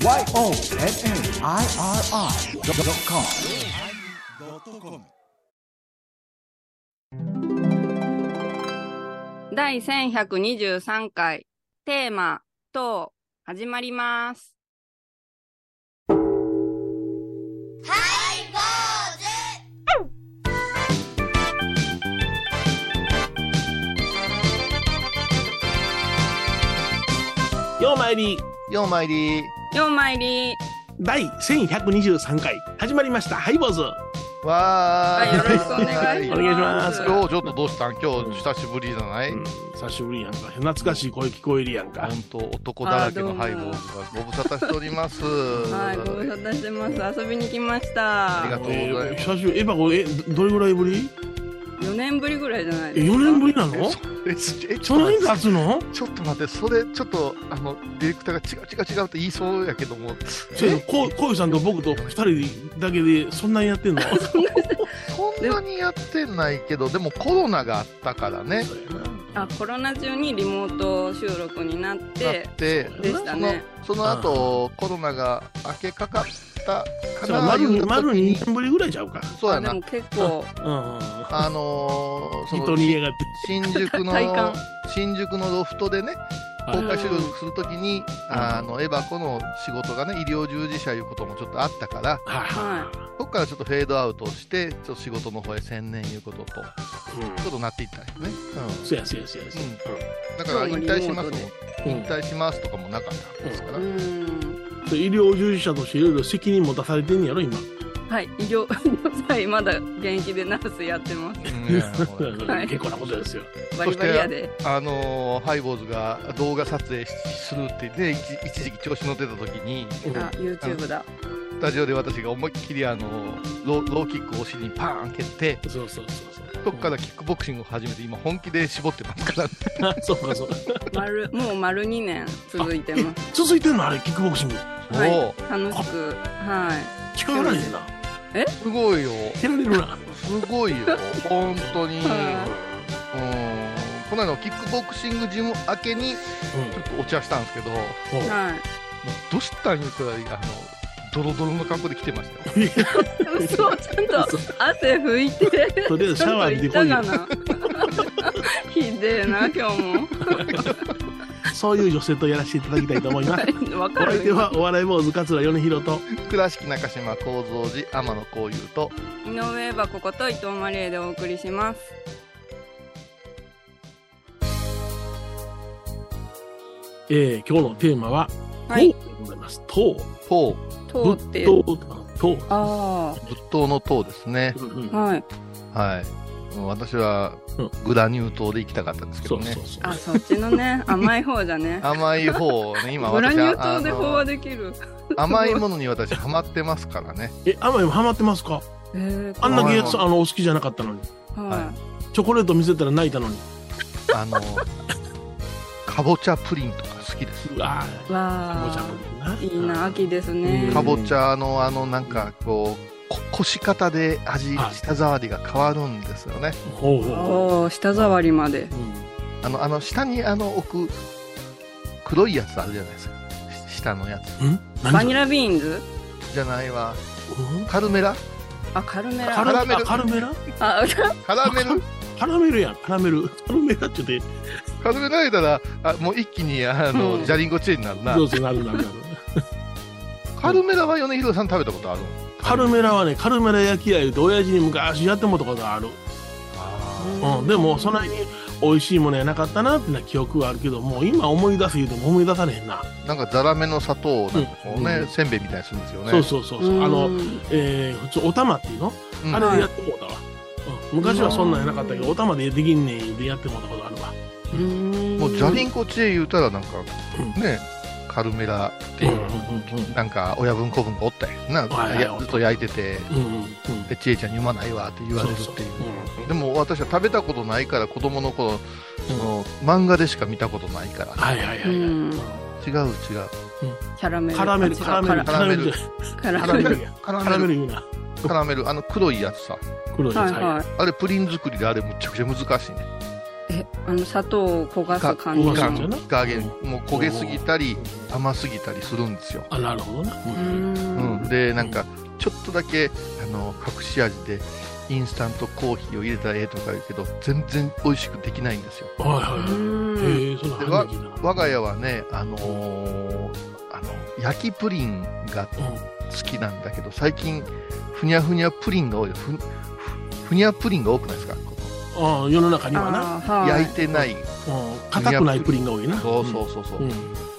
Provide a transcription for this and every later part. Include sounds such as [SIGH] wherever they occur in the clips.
YONNIRI.com 第1123回テーマ「等」始まります。ようまいり。ようまいりようまいり。第1123回。始まりました。ハイボーズわー。よろしくお願いします。お願いします。今日ちょっとどうしたん？今日久しぶりじゃない、うん久しぶりやんか。懐かしい声聞こえるやんか。本当男だらけのハイボーズがご無沙汰しております。はいご無沙汰してます。遊びに来ました。ありがとうございます。えー久しぶり。えばこれえどどれぐらいぶり？4年ぶりぐらいじゃないえですか。4年ぶりなの？えちょそんなに経つのちょっと待って、それちょっとあのディレクターが違う違う違うって言いそうやけども、そうこうこういうさんと僕と2人だけでそんなにやってんの？[LAUGHS] そんなにやってないけど、でもコロナがあったからね。あコロナ中にリモート収録になって、でしたね。そのその後コロナが明けかかったかそうやな。丸に丸言うた時に。2年ぶりぐらいちゃうか。そうやな。あでも。結構うんうんあのー、その人に家がって新宿の新宿のロフトでね公開収録するときに、あのエバコの仕事がね医療従事者いうこともちょっとあったからはい。はそこからちょっとフェードアウトしてちょっと仕事の方へ専念いうこととちょうんっとなっていったんよね、そやそやそやそや。うん、だから引退しますもうん。引退しますとかもなかったんですから、医療従事者としていろいろ責任持たされてんねやろ今。はい医療 [LAUGHS] はいまだ現役でナースやってます。はい結構なことですよ。バリバリやで。あのーハイボーズが動画撮影するってね一一時期調子乗ってた時にあ YouTube だ。スタジオで私が思いっきりあのローローキックをお尻にパーン蹴ってそうそうそうそこからキックボクシングを始めて今本気で絞ってますからね。そ [LAUGHS] うそうかそうか。丸もう丸2年続いてます。続いてんのあれキックボクシングはい。お楽しく。はい。聞かないな。すごいよ。蹴られるな。すごいよ。[LAUGHS] 本当に。うん。はこの間のキックボクシングジム明けにちょっとお茶したんですけどはい。どうしたんいうくらいあのドロドロの格好で来てましたよ。嘘ちゃんと汗拭いてとりあえずシャワー浴びてこいひでえな今日も [LAUGHS] そういう女性とやらせていただきたいと思います。[LAUGHS] わおかる。相手はお笑い坊主桂米宏と。倉敷中島幸三寺天野幸雄と。井上はここと伊藤マリエでお送りします。えー、今日のテーマは「はい。糖」でございます。糖唐とって糖糖あ仏塔の塔ですね。うんうん。あはい。はい私はうん。グラニュー糖で行きたかったんですけどね。そうそうそう。あそっちのね [LAUGHS] 甘い方じゃね。甘い方をね今グラ私ニュー糖であ飽和できる。の甘いものに私ハマってますからね。え甘いもハマってますか？えーあんだけあのお好きじゃなかったのに。はチョコレート見せたら泣いたのに。あの [LAUGHS] かぼちゃプリンとか好きです。うわかぼちゃあプリンな。いいな秋ですね。うんかぼちゃのあのなんかこうここし方で味はい。舌触りが変わるんですよね。ほうほうほおお舌触りまで。う、うん。あのあの下にあの置く黒いやつあるじゃないですか。し下のやつ。ん？バニラビーンズ？じゃないわ。うん？カルメラ？あカルメラ。カラメルカラメル。カルメラ？あカラメル？カラメルやん。カラメル。カラメルって言ってカルメラ入れたらあもう一気にあの、うん。ジャリンコチェーンになるな。そうそうなるなるなる。カルメラは米広さん食べたことあるカルメラはねカルメラ焼き屋言うて親父に昔やってもたことある。あうん、でもそんなに美味しいものやなかったなってな記憶はあるけどもう今思い出す言うても思い出されへんな、ーなんかザラメの砂糖なんかこうね、うんせんべいみたいにするんですよね。そうそうそうそう。あの、うん。えー、普通お玉っていうの、うん。あれでやってもうたわ、うん、昔はそんなんやなかったけどお玉でできんねんでやってもうたことあるわ。うんもうジャリンコチェーン言うたらなんかうんねカルメラってうんいううなんか親分子分がおったやんな、はいはい。やずっと焼いててんうんうんうん。でちえちゃんにうまないわって言われるっていう。そうそう。うんでも私は食べたことないから子供の頃、うん。その漫画でしか見たことないから、はいはいはいはい、うん違う。違うキャラメル。カラメル。カラメル。カラメル。カラカラメル。メルカラメメルあの黒いやつさ。黒いやつ。はいはい。あれプリン作りであれむちゃくちゃ難しいねえ、あの、砂糖を焦がす感じ焦火加もう焦げすぎたり、甘すぎたりするんですよ。あ、なるほどな。ううんん。うん。で、なんか、ちょっとだけ、あの、隠し味で、インスタントコーヒーを入れたらええとか言うけど、全然美味しくできないんですよ。はいはいはい。うんへえ、そんなで初めて聞いたな我が家はね、あのーあの、焼きプリンが好きなんだけど、最近、ふにゃふにゃプリンが多い。ふ、ふふにゃプリンが多くないですか？世の中にはな。はいの焼いてない。うん。硬くないプリンが多いな。そうそうそうそう。うん。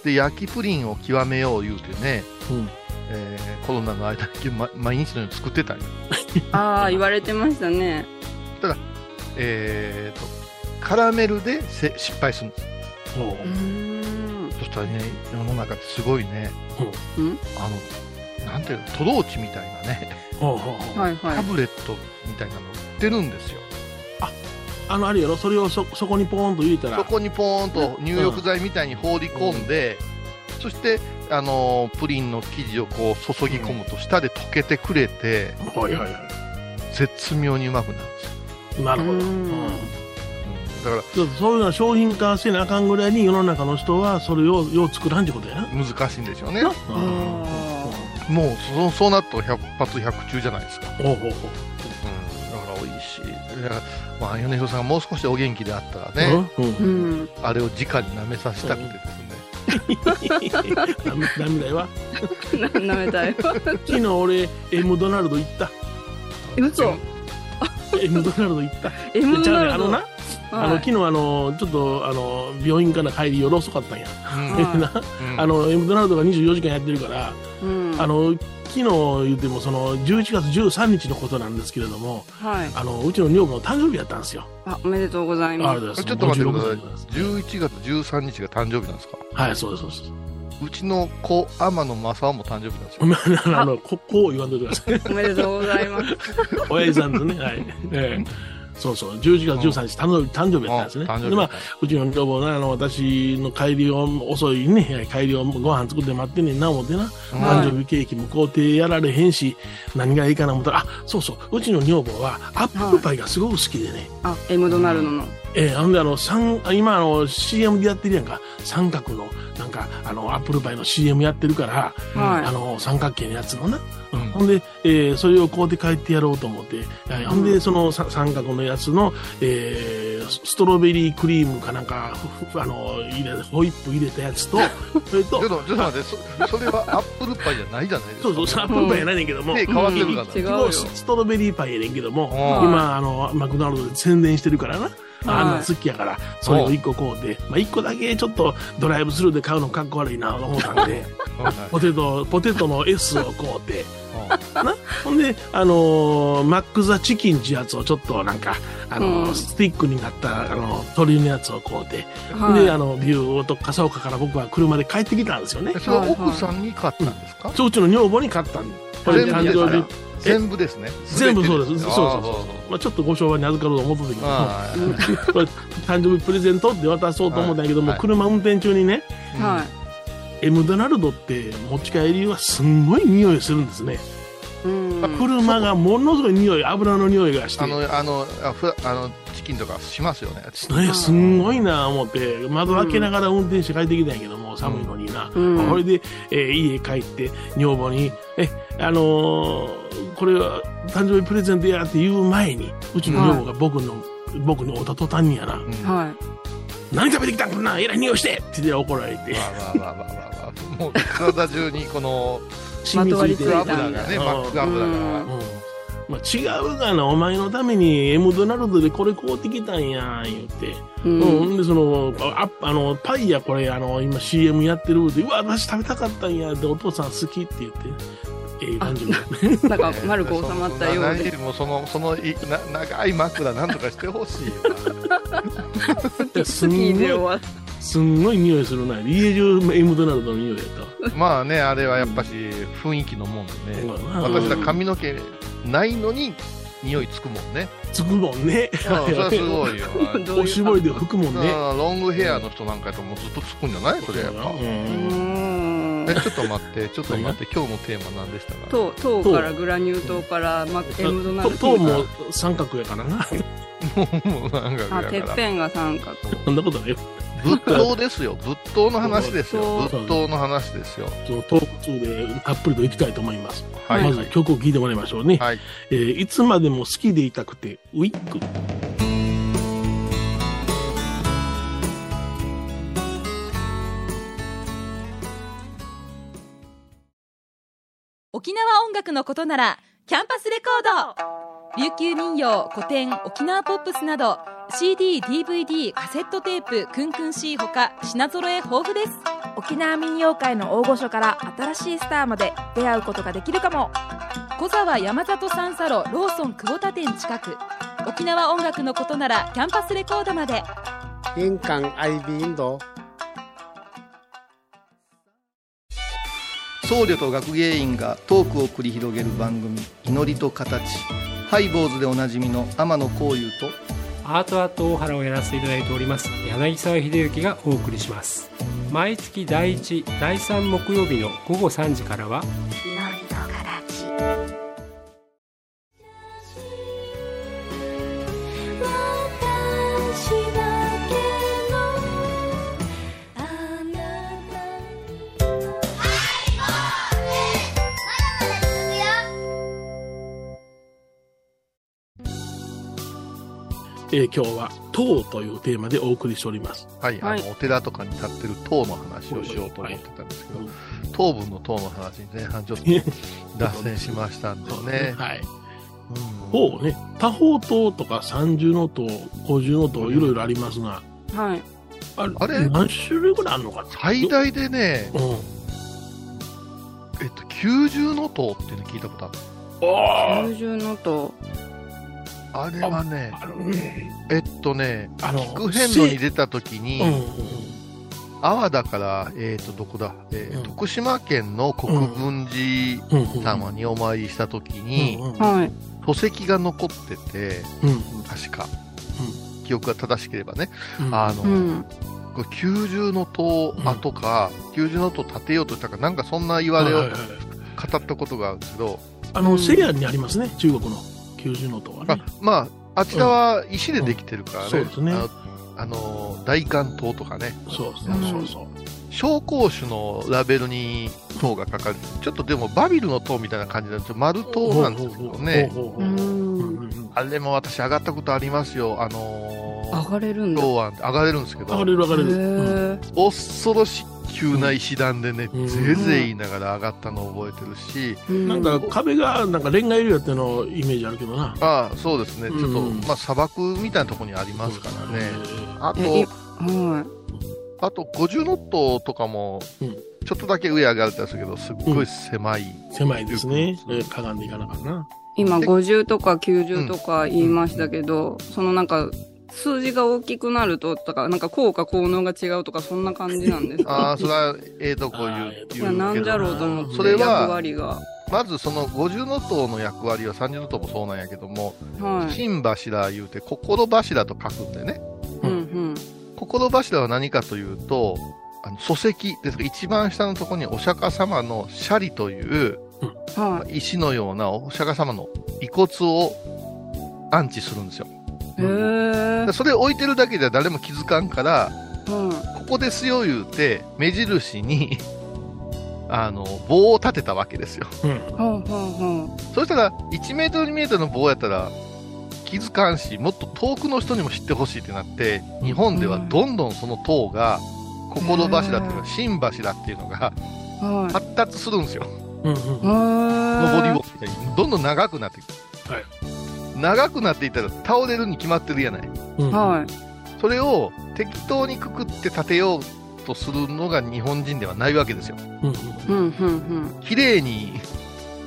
で、焼きプリンを極めよう言うてね、うん。えーコロナの間毎日のように作ってたんよ。ああ、言われてましたね。えーと、カラメルでせ失敗するんです。おううーん。そしたらね、世の中ってすごいね、うんあの、なんていうの、トローチみたいなね、はいはい。タブレットみたいなの売ってるんですよ。あの、あれやろ、それをそ、そこにポーンと入れたら。そこにポーンと入浴剤みたいに放り込んで、そして、あのープリンの生地をこう注ぎ込むと下で溶けてくれて、はいはいは絶妙にうまくなるんですよ。い。なるほど。うんうんうんだかちょっとそういうのは商品化せなあかんぐらいに世の中の人はそれをよう作らんってことやな。ら難しいんでしょうね。なあもうそそうなると百発百中じゃないですか。ほうほうほう。まあ、米広さんがもう少しお元気であったらね、うん。あれを直に舐めさせたくてですね。ダメ、ダメだよわ。な、舐めたよ。昨日俺、M ドナルド行った。嘘。M ドナルド行った。[LAUGHS] ね、ドナルド。あのな、あの、はい昨日あの、ちょっと、あの、病院から帰り夜遅かったんや。[LAUGHS] あの、M ドナルドが24時間やってるから、うん。あの、昨日言っても、その、11月13日のことなんですけれども、はい。あの、うちの女房の誕生日やったんですよ。あ、おめでとうございあます。ちょっと待ってください56歳です。11月13日が誕生日なんですか？はい、そうです、そうです。うちの子、天野正夫も誕生日なんですよ。[LAUGHS] あの、ここう言わんといてください。おめでとうございます。[LAUGHS] 親父さんとね、はい。[LAUGHS] ええそうそう、11月13日、誕生日、誕生日やったんですね。で、まあ、うちの女房な、あの、私の帰りを、遅いね、帰りをご飯作って待ってんねんな、思ってな。うんはい誕生日ケーキも買うてやられへんし、何がいいかな思ったら、あ、そうそう、うちの女房はアップルパイがすごく好きでね。あ、M ドナルドの。ええほんであの、三、今あの、CM でやってるやんか。三角の、なんか、あの、アップルパイの CM やってるから、はいあの、三角形のやつのな。うんうんほんで、えーそれを買うて帰ってやろうと思って、はいほんで、そのさ三角のやつの、えーストロベリークリームかなんか、あの、入れ、ホイップ入れたやつと、それとちょっ、と、ちょっと待って、そそれはアップルパイじゃないじゃないですか。そうそう、アップルパイやないねんけども、手変わってるから。違うよ。ストロベリーパイやねんけども、うん。今、あの、マクドナルドで宣伝してるからな。あん。はない好きやから、それを一個買うて、まあ一個だけちょっとドライブスルーで買うのかっこ悪いなと思ったんで、はいポテト、ポテトの S を買うて、はな。ほんで、あのーマックザチキンってやつをちょっとなんか、あのーうん。スティックになった、あの、鶏のやつを買うて、はい。で、あの、ビューと笠岡から僕は車で帰ってきたんですよね。い。。それは奥さんに買ったんですか？そううちの女房に買ったん。これ誕生日ですか？全部ですね。全部そうです。そうそうそう。まあちょっとご商売に預かろうと思った時に、これ誕生日プレゼントって渡そうと思ったんやけども、はい。車運転中にね、は M ドナルドって持ち帰りはすんごい匂いするんですね。車がものすごい匂い、油の匂いがして。あ、の、あの、あふあの、チキンとかしますよね。ね、すんごいな思って、窓開けながら運転して帰ってきたんやけども、寒いのにな。うん。これで、えー家帰って、女房に、え、あのーこれは誕生日プレゼントやって言う前に、うちの女房が僕の、僕に会った途端にやな、うん。は何食べてきたんこんなんえらい匂いしてって言って怒られて、もう体中にこの染みついてまとわ油がね、うんマック油が。うんうんまあ、違うがな、お前のために M ドナルドでこれ買うてきたんや、言って。い。う。うんん。で、その、あ、あの、パイやこれ、あの、今 CM やってるって、うわ、私食べたかったんや、で、お父さん好きって言って、ええ感じの。[LAUGHS] なんか、丸く収まったようで。何もその、そのいな、長い枕なんとかしてほしいわ。[LAUGHS] すん好きで終ごい、わっすんごい匂いするな。家中 M ドナルドの匂いやったわ。まあね、あれはやっぱし雰囲気のもんでね。うん私ら髪の毛ないのに匂いつくもんね。つくもんね。うんそれはすごいよ。[LAUGHS] おしぼりで拭くもんね。うんロングヘアの人なんかやともうずっとつくんじゃない？それやっぱ。ううん。ちょっと待って、ちょっと待って、今日のテーマ何でしたか？糖、糖からグラニュー糖から、ま、M ドナルド。と糖も三角やからな。[LAUGHS] もうなんかあ、てっだからぺんが三角。そんなことないよ。仏塔ですよ。仏塔の話ですよ。仏仏塔の話ですよ。そのトーク2でたっぷりといきたいと思います。はい。まず曲を聴いてもらいましょうね。はい。えーいつまでも好きでいたくて、ウィック。沖縄音楽のことならキャンパスレコード琉球民謡古典沖縄ポップスなど CD、DVD、カセットテープクンクン C ほか品揃え豊富です。沖縄民謡界の大御所から新しいスターまで出会うことができるかも。小沢山里三佐路ローソン久保田店近く。沖縄音楽のことならキャンパスレコードまで。印港 IB 印度僧侶と学芸員がトークを繰り広げる番組「祈りと形」ハイボーズでおなじみの天野幸雄とアートアート大原をやらせていただいております柳沢秀幸がお送りします。毎月第1第3木曜日の午後3時からはえー今日は、塔というテーマでお送りしております。はい、はいあのお寺とかに立ってる塔の話をしようと思ってたんですけど、塔分の塔の話に前半ちょっと脱線しましたんでね。[LAUGHS] はい。うん塔ね、多宝塔とか三重の塔、五重の塔、いろいろありますが、はい。あれ、あれ？何種類ぐらいあるのかな最大でね、うん。えっと、九重の塔っていうの聞いたことある。あ九重のと、あれはね、えっとね、あの、気変路に出た時に、うんうん阿波だから、えっ、と、どこだ、えーうん。徳島県の国分寺。様にお参りした時に、うんうんはい。礎石が残ってて、うん。確か、記憶が正しければね、うん。あの、九重の塔跡か、九重の塔建てようとしたか、なんかそんな言われを語ったことがあるんですけど、あの、セリアンにありますね、中国の九重の塔はあね。まあ、あちらは石でできてるからね、うんそうですねあのあの大観塔とかね、そうそうそうそう。紹興酒のラベルに塔が書かれてるちょっとでもバビルの塔みたいな感じなんですよ。丸塔なんですけどね。あれも私上がったことありますよ。あの上ー、がれるんだ。上がれるんですけど、上がれる上がれる。恐ろしい急な石段でね、うんぜいぜい言いながら上がったのを覚えてるし、うんなんか壁がなんかレンガ色やってのイメージあるけどな。ああ、そうですね。ちょっと、うんまあ砂漠みたいなところにありますからね。あと、あと、五重塔とかも、うんちょっとだけ上上がれたりするけど、すっごい狭い。狭いですね。かがんでいかなあかんな。い。今、50とか90とか言いましたけど、そのなんか、数字が大きくなると、とか、なんか効果効能が違うとか、そんな感じなんですあか？あ、それは、ええとこ言ういうけど、なんじゃろうと思って、それは役割が。まずその五重塔の役割は三重塔もそうなんやけども、はい。心柱言うて、心柱と書くんでね。うんうん。心柱は何かというと、あの、礎石ですか？ら、一番下のところにお釈迦様のシャリという、は石のようなお釈迦様の遺骨を安置するんですよ。それ置いてるだけでは誰も気づかんから、はここですよ言うて、目印に、[LAUGHS] あの、棒を立てたわけですよ。うん。そしたら、1メートル2メートルの棒やったら、気づかんし、もっと遠くの人にも知ってほしいってなって、日本ではどんどんその塔が、心柱っていうのが、心柱っていうのが。発達するんですよ。うんうん。へー登り棒みたいに。どんどん長くなっていく。はい長くなっていったら倒れるに決まってるやない。うんはい。それを適当にくくって立てようとするのが日本人ではないわけですよ。うんうん、うん、綺麗に、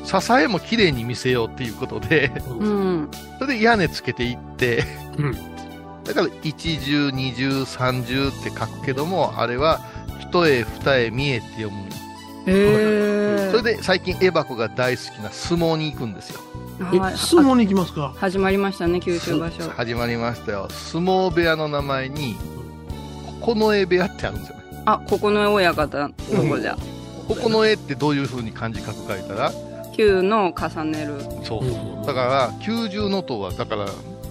支えも綺麗に見せようっていうことで、うん。それで屋根つけていって、うんだから一重、二重、三重って書くけども、あれは一重、二重、三重って読む。へーそれで最近エバコが大好きな相撲に行くんですよ。え、はい。相撲に行きますか？始まりましたね、九州場所。始まりましたよ。相撲部屋の名前に、九重部屋ってあるんですよね。あ、ここの親方、どこじゃ。九重ってどういう風に漢字書くか言ったら、九の重ねる。そううんだから、九重の塔は、だから、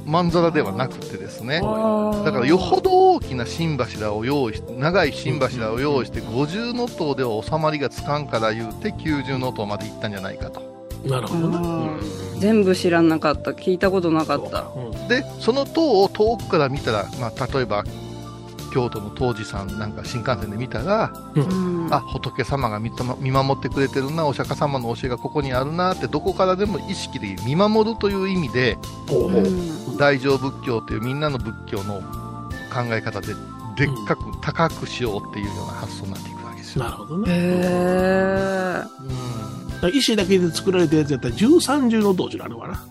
まんざらではなくてですね。あだからよほど大きな新柱を用意して、長い新柱を用意して、50の塔では収まりがつかんから言うて、90の塔まで行ったんじゃないかと。なるほどな。うん全部知らなかった。聞いたことなかった。うんで、その塔を遠くから見たら、まあ、例えば、京都の東寺さんなんか新幹線で見たら、うんあ、仏様が見たま見守ってくれてるな、お釈迦様の教えがここにあるなって、どこからでも意識で見守るという意味で、うん大乗仏教というみんなの仏教の考え方で、でっかく高くしようっていうような発想になっていくわけですよ。なるほどね。石だけで作られたやつやったら13重の道場あるわな。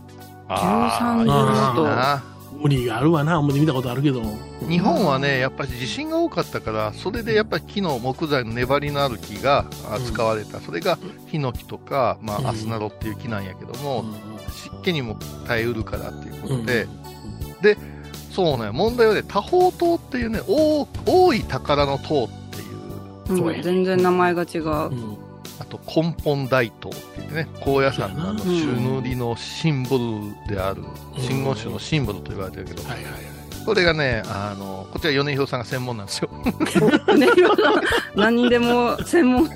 13重の塔な無理があるわな。思って見たことあるけど。日本はね、やっぱり地震が多かったから、それでやっぱり木の木材の粘りのある木が使われた。それがヒノキとか、まうんあ、アスナロっていう木なんやけどうも、ん湿気にも耐えうるからっていうこうんとで、そうね、問題はね、多宝塔っていうね、多多い宝の塔っていう、ーうん全然名前が違う。うんあと根本大塔って言ってね、高野山のあのうん朱塗りのシンボルである、うん真言宗のシンボルと言われてるけど、はいはいはい。これがね、あの、こちら米広さんが専門なんですよ。ね、何でも専門。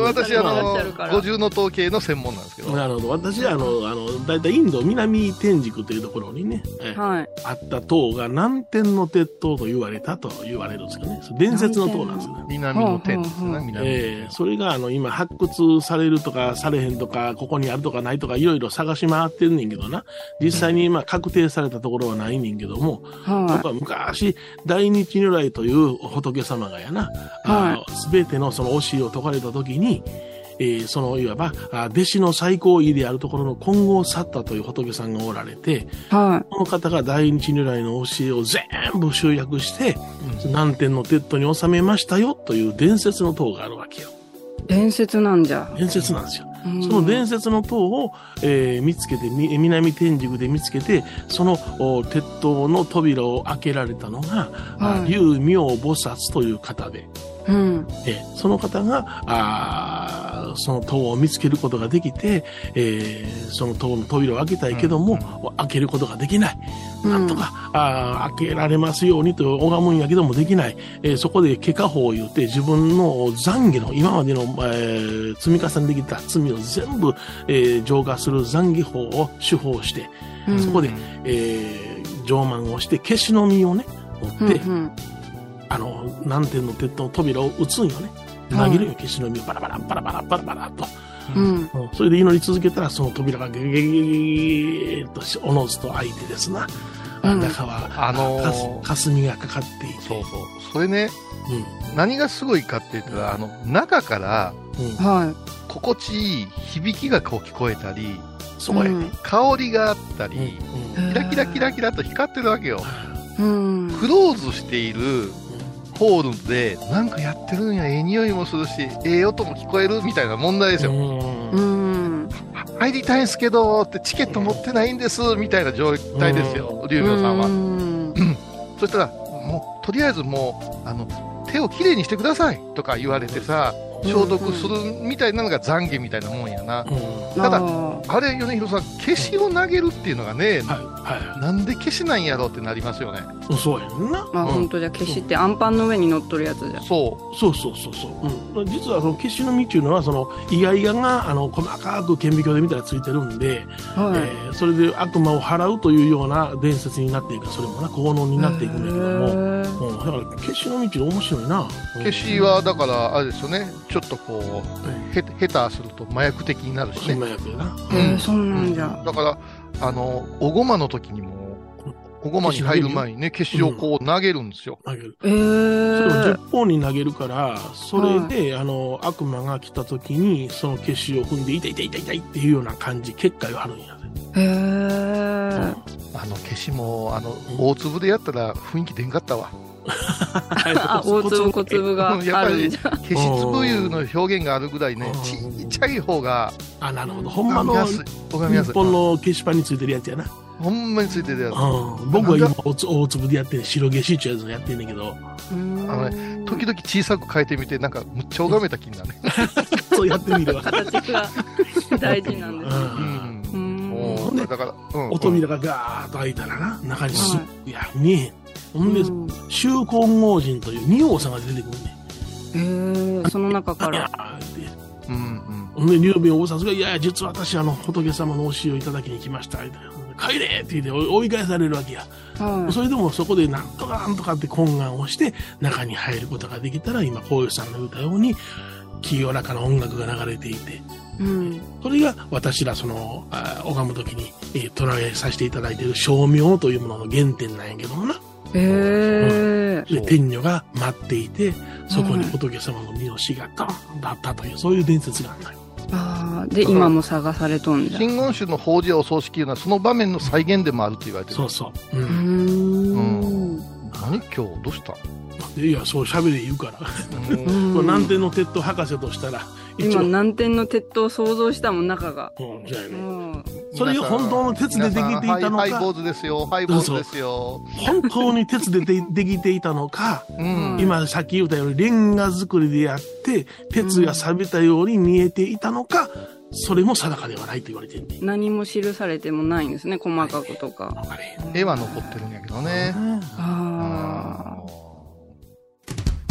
私、あの五重の統計の専門なんですけど、なるほど。私は、あの、あの、だいたいインド南天竺というところにね、えはい。あった塔が南天の鉄塔と言われたと言われるんですけどね。伝説の塔なんですよね。南の天ですね、南。えーそれがあの今発掘されるとかされへんとかここにあるとかないとかいろいろ探し回ってんねんけどな実際にまあ確定されたところはないねんけどもは僕は昔大日如来という仏様がやなすべ、全てのその教えを説かれた時にえーそのいわばあ弟子の最高位であるところの金剛サッタという仏さんがおられてい。はこの方が大日如来の教えを全部集約して、南天の鉄塔に収めましたよという伝説の塔があるわけよ。い。伝説なんじゃ。伝説なんですよ。うん。その伝説の塔を、えー見つけて、み南天竺で見つけて、そのお鉄塔の扉を開けられたのが、あはい。龍明菩薩という方で、うん。えーその方が、あーその塔を見つけることができて、えーその塔の扉を開けたいけども、開けることができない。なんとか、あー開けられますようにと拝むんやけどもできない。えーそこで、怪我法を言って自分の懺悔の、今までの、えー積み重ねてきた罪を全部、えー浄化する懺悔法を手法して、うんそこで、えー浄満をして、消しの実をね、持って、うんうんあの、南天の鉄塔の扉を打つんよね。投げるよ、消しの実をバラバラ、バラバラ、バラバラと。うん。うんそれで祈り続けたら、その扉がゲゲゲゲゲゲとし、おのずと開いてですな。うん中は、あのーかす霞がかかっていて。そうそう。それね、何がすごいかって言ったら、あの、中からうん。うん。は心地いい響きがこう聞こえたり、そうやね。うん香りがあったり、うんい。キラキラキラキラと光ってるわけよ。うん。クローズしているホールで、なんかやってるんや、ええ匂いもするし、ええ音も聞こえるみたいな問題ですよ。うんうん。入りたいんすけど、ってチケット持ってないんです、みたいな状態ですよ、龍明さんは。うんそしたら、もう、とりあえずもう、あの、手をきれいにしてくださいとか言われてさ、消毒するみたいなのが懺悔みたいなもんやな。うんただあれ、米広さん、消しを投げるっていうのがね、はい、はなんで消しなんやろうってなりますよね。い。そうやんな。まあ、うん本当じゃ、消しってアンパンの上に乗っとるやつじゃ。そそうそうそうそう。うん、実はその消しの実っていうのは、その、イガイガが、あの、細かく顕微鏡で見たらついてるんで、はえーそれで悪魔を払うというような伝説になっていくそれもな、効能になっていくんだけども、うん、だから、消しの道面白いな。う。消しは、だから、あれですよね、ちょっとこう、へ、下手すると麻薬的になるしね。なやつやな。い。へえ、そんなんじゃ。だから、あの、おごまの時にも、おごまに入る前にね、消しをこう投げるんですよ。投げる。えそれをー10。本に投げるから、それで、あの、悪魔が来た時に、その消しを踏んで、痛い痛い痛い痛いっていうような感じ、結界を張るんやで。へー。あの、消しも、あの、大粒でやったら雰囲気出んかったわ。あ、大粒小粒があるんじゃ。消し粒いうの表現があるぐらいね、ちっちゃい方が、あ、なるほど。ほんまの。日本の消しパンについてるやつやな。ほんまについてるやつ。うん、僕は今大つ大粒でやって白消しっていうやつをやってんねんけど、うんあの時々小さく変えてみて、なんか、むっちゃ拝めた気になるね。[LAUGHS] そうやってみるわ。形が大事なんですね。ううんだだから、うん。お扉がガーッと開いたらな、中にすっ、いや、見えへん。ほんで、うん周金剛人という仁王さんが出てくるね。へえ、その中かいやら。ーって。うんうん。ほんで、劉備お菩薩が、いやいや、実は私、あの、仏様の教えをいただきに来ました。みたいな帰れって言って追い返されるわけや。はい。それでもそこでなんとかなんとかって懇願をして、中に入ることができたら、今、こういうさんの言ったように、清らかな音楽が流れていて、うん。それが私らその、あ拝むときに、えー捉えさせていただいている称名というものの原点なんやけどもな。へえ。う天女が待っていて、そこに仏様の身の死がドーンとあったという、そういう伝説があるのよ。ああ、で、今も探されとんじゃ。真言宗の法事やお葬式というのはその場面の再現でもあると言われてる。そうそう。う。うんーん。何今日どうした？いや、そう喋れ言うから。うんうんこれ南天の鉄塔博士としたら、一今、応、南天の鉄塔を想像したもん、中が。うん、そうやうね。ん。それが本当の鉄でできていたのかハイハイ坊主ですよ。ハイ坊主ですよ。本当に鉄ででできていたのか、うん。今さっき言ったようにレンガ作りでやって、鉄が錆びたように見えていたのか、それも定かではないと言われてるね。何も記されてもないんですね、細かくとか。わかれへん。絵は残ってるんやけどね。あ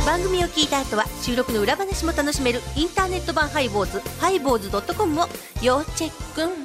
番組を聞いた後は収録の裏話も楽しめるインターネット版ハイボーズハイボーズドットコムを要チェック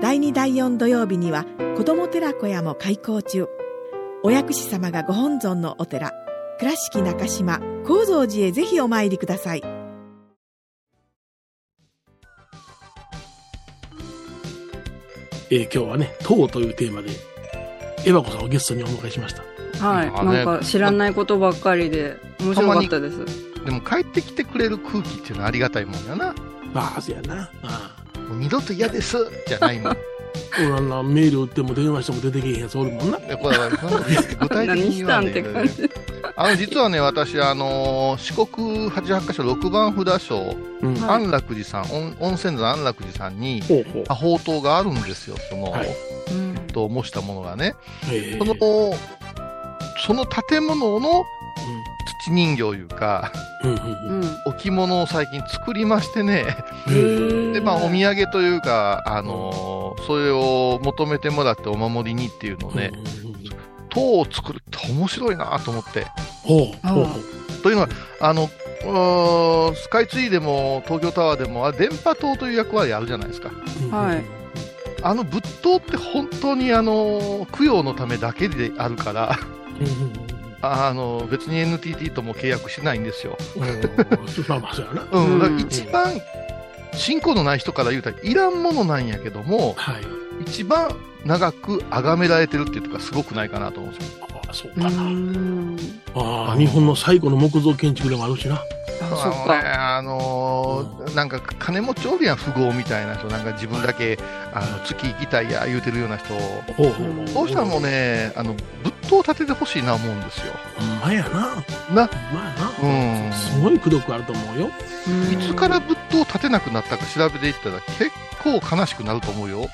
第2第4土曜日には子ども寺小屋も開校中お薬師様がご本尊のお寺倉敷中島・高蔵寺へぜひお参りくださいえー今日はね、塔というテーマで、エバコさんをゲストにお迎えしました。あ。はい。なんか知らないことばっかりで、面白かったです。でも帰ってきてくれる空気っていうのはありがたいもんやな。ああ、そうやな。あもう二度と嫌ですじゃないもん。あ俺あのメール打っても電話しても出てけえへんやつおるもんな。具体的何にはねしたんって感じ。あの実はね、私、あのー四国88カ所6番札所、うん。はい安楽寺さん、温温泉の安楽寺さんに、ほうほう。多宝塔があるんですよ、その、はいうんと模したものがね。えその、その建物の土人形いうか。置物を最近作りましてね、[LAUGHS] で、まあ、お土産というか、あのーそれを求めてもらってお守りにっていうのをね、塔を作るって面白いなと思って。ほう。ほうほう。というのは、あの、スカイツリーでも東京タワーでも、電波塔という役割あるじゃないですか。うんはい。あの仏塔って本当にあの、供養のためだけであるから、あの、別に NTT とも契約してないんですよ。うん。うんまあまあ、そうやな。うん。だからうん一番、信仰のない人から言うたらいらんものなんやけども、はい。一番長く崇められてるっていうとかすごくないかなと思うんですよ。あそううかな。ん。ああ、日本の最古の木造建築でもあるしな。あ、そっあのねか。あのーなんか金持ちおるやん、富豪みたいな人、なんか自分だけ、あの、月行きたいや言うてるような人、ほうほうほう。そうしたらもうね、あの、仏塔を建ててほしいな思うんですよ。ほんまやな。な、ほんまやな。うん。すごい功徳あると思うよ。いつから仏塔を建てなくなったか調べていったら結構悲しくなると思うよ。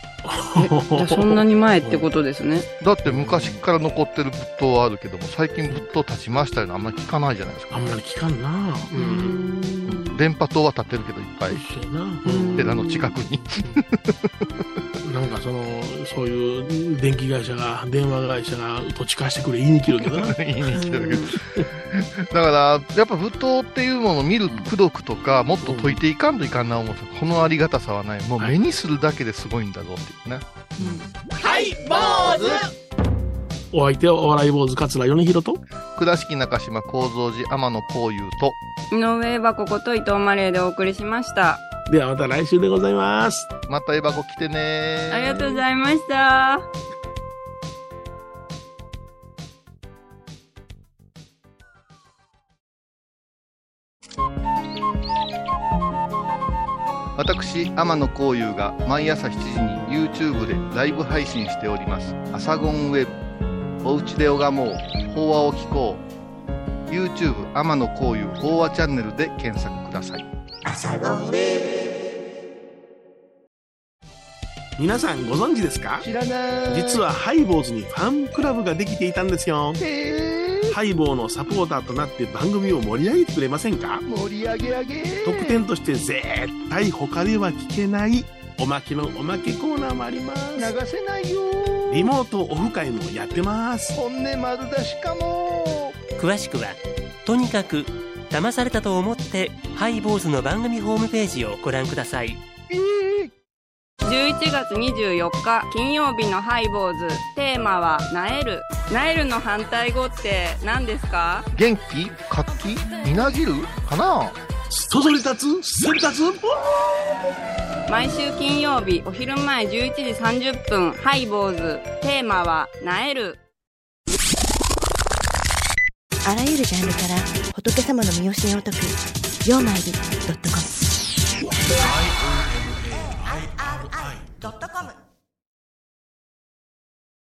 じゃあそんなに前ってことですね。だって昔から残ってる仏塔はあるけども、最近仏塔建ちましたよね、あんまり聞かないじゃないですか。あんまり聞かんな。う。うんん。電波塔は建ってるけどいっぱい。寺の近くに。なんかその、そういう電気会社が、電話会社が土地貸してくれ言いに来るけどな。[LAUGHS] 言いに来てるけど。だから、やっぱ仏塔っていうものを見る功徳とか、もっと解いていかんといかんな思うと、このありがたさはない。もう目にするだけですごいんだぞっていうね。お相手はお笑い坊主桂米広と、倉敷中島幸三寺天野幸雄と、井上はここと伊藤マレーでお送りしました。ではまた来週でございます。またエバコ来てねありがとうございました。私天野幸雄が毎朝7時に YouTube でライブ配信しております「アサゴンウェブ」「おうちで拝もう。法話を聞こう」YouTube 天野幸雄法話チャンネルで検索ください。皆さんご存知ですか？知らない。実はハイボーズにファンクラブができていたんですよ。ハイボーのサポーターとなって番組を盛り上げてくれませんか？盛り上げ上げ。特典として絶対他では聞けないおまけのおまけコーナーもあります。流せないよリモートオフ会もやってます。本音丸出しかも。詳しくはとにかく騙されたと思ってハイボーズの番組ホームページをご覧ください。11月24日金曜日のハイボーズ。テーマは「なえる」なえるの反対語って何ですか？元気？活気？みなぎる？かな？そそり立つ？せり立つ？毎週金曜日お昼前11時30分ハイボーズ。テーマは「なえる」あらゆるジャンルから仏様の身教えを解く「曜マイルドットコム」ドットコム